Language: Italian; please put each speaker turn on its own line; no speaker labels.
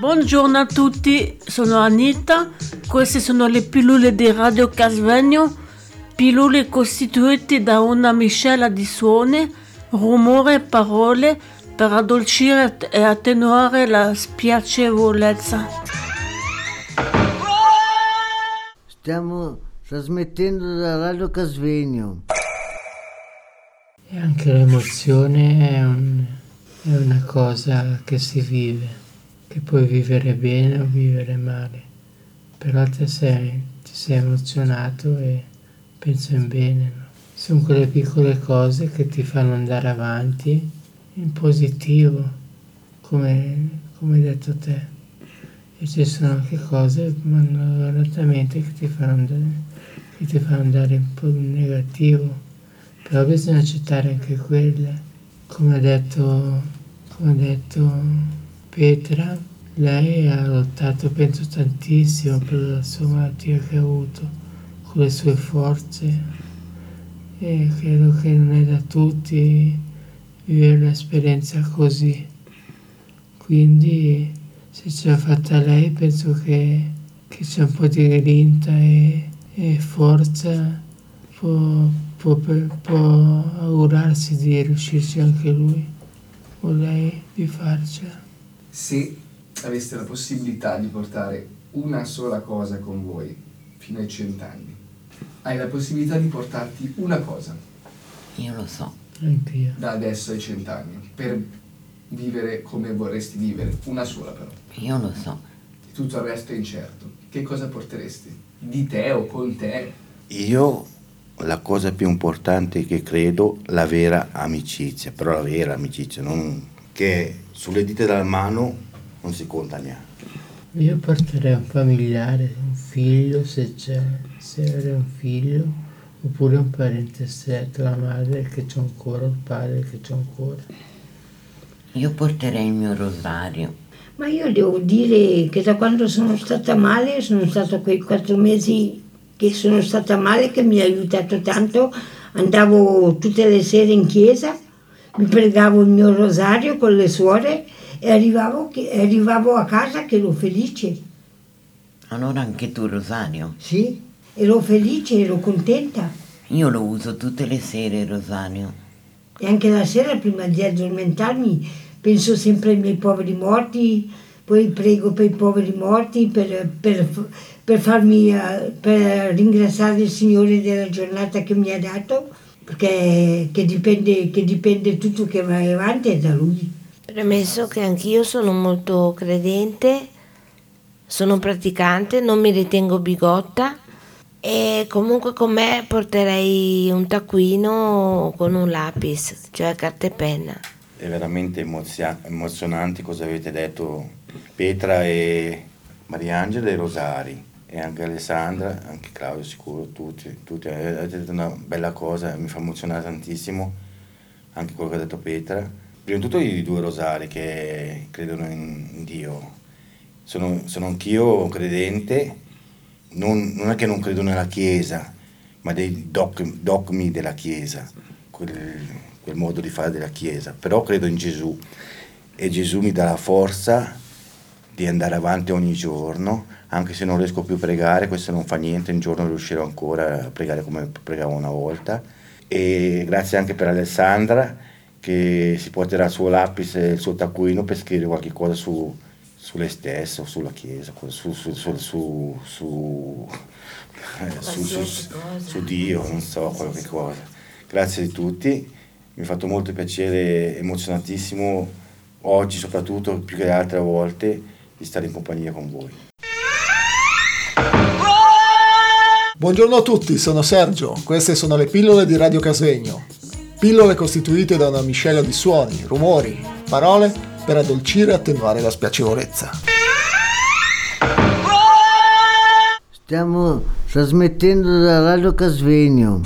Buongiorno a tutti, sono Anita, queste sono le pillole di Radio Casvegno, pillole costituite da una miscela di suoni, rumore e parole per addolcire e attenuare la spiacevolezza.
Stiamo trasmettendo da Radio Casvegno.
E anche l'emozione è, un, è una cosa che si vive, che puoi vivere bene o vivere male, però te sei, ti sei emozionato e penso in bene. No? Sono quelle piccole cose che ti fanno andare avanti in positivo, come, come hai detto te. E ci sono anche cose malauratamente che ti fanno andare, che ti fanno andare un po' in negativo però bisogna accettare anche quelle. Come ha detto, come ha detto Petra, lei ha lottato, penso, tantissimo per la sua malattia che ha avuto, con le sue forze e credo che non è da tutti vivere un'esperienza così. Quindi se ce l'ha fatta lei penso che, che c'è un po' di grinta e, e forza può può, può augurarsi di riuscirci anche lui o lei di farcela.
Se aveste la possibilità di portare una sola cosa con voi fino ai cent'anni, hai la possibilità di portarti una cosa.
Io lo so.
Anch'io.
Da adesso ai cent'anni, per vivere come vorresti vivere, una sola però.
Io lo so.
Tutto il resto è incerto. Che cosa porteresti? Di te o con te?
Io la cosa più importante che credo, la vera amicizia, però la vera amicizia, non che sulle dita della mano non si conta neanche.
Io porterei un familiare, un figlio se c'è, se avere un figlio, oppure un parente stretto, la madre che c'è ancora, il padre che c'è ancora.
Io porterei il mio rosario.
Ma io devo dire che da quando sono stata male, sono stato quei quattro mesi che sono stata male, che mi ha aiutato tanto. Andavo tutte le sere in chiesa, mi pregavo il mio rosario con le suore e arrivavo, che, arrivavo a casa che ero felice.
Allora anche tu rosario?
Sì, ero felice, ero contenta.
Io lo uso tutte le sere il rosario.
E anche la sera prima di addormentarmi penso sempre ai miei poveri morti, poi prego per i poveri morti, per, per, per, farmi, eh, per ringraziare il Signore della giornata che mi ha dato, perché che dipende, che dipende tutto che va avanti da Lui.
Premesso che anch'io sono molto credente, sono praticante, non mi ritengo bigotta e comunque con me porterei un taccuino con un lapis, cioè carta e penna.
È veramente emozia- emozionante cosa avete detto Petra e Mariangela e Rosari e anche Alessandra, anche Claudio sicuro, tutti, tutti. Avete detto una bella cosa, mi fa emozionare tantissimo anche quello che ha detto Petra. Prima di tutto i due Rosari che credono in Dio. Sono, sono anch'io credente, non, non, è che non credo nella Chiesa, ma dei dogmi, dogmi della Chiesa, quel, quel modo di fare della Chiesa. Però credo in Gesù e Gesù mi dà la forza di andare avanti ogni giorno, anche se non riesco più a pregare, questo non fa niente, un giorno riuscirò ancora a pregare come pregavo una volta. E grazie anche per Alessandra che si porterà il suo lapis e il suo taccuino per scrivere qualche cosa su, su lei stessa o sulla Chiesa, su, su, su, su, Dio, non so, qualche cosa. Grazie di tutti, mi ha fatto molto piacere, emozionatissimo oggi soprattutto più che altre volte di stare in compagnia con voi.
Buongiorno a tutti, sono Sergio, queste sono le pillole di Radio Casvegno. Pillole costituite da una miscela di suoni, rumori, parole per addolcire e attenuare la spiacevolezza.
Stiamo trasmettendo da Radio Casvegno.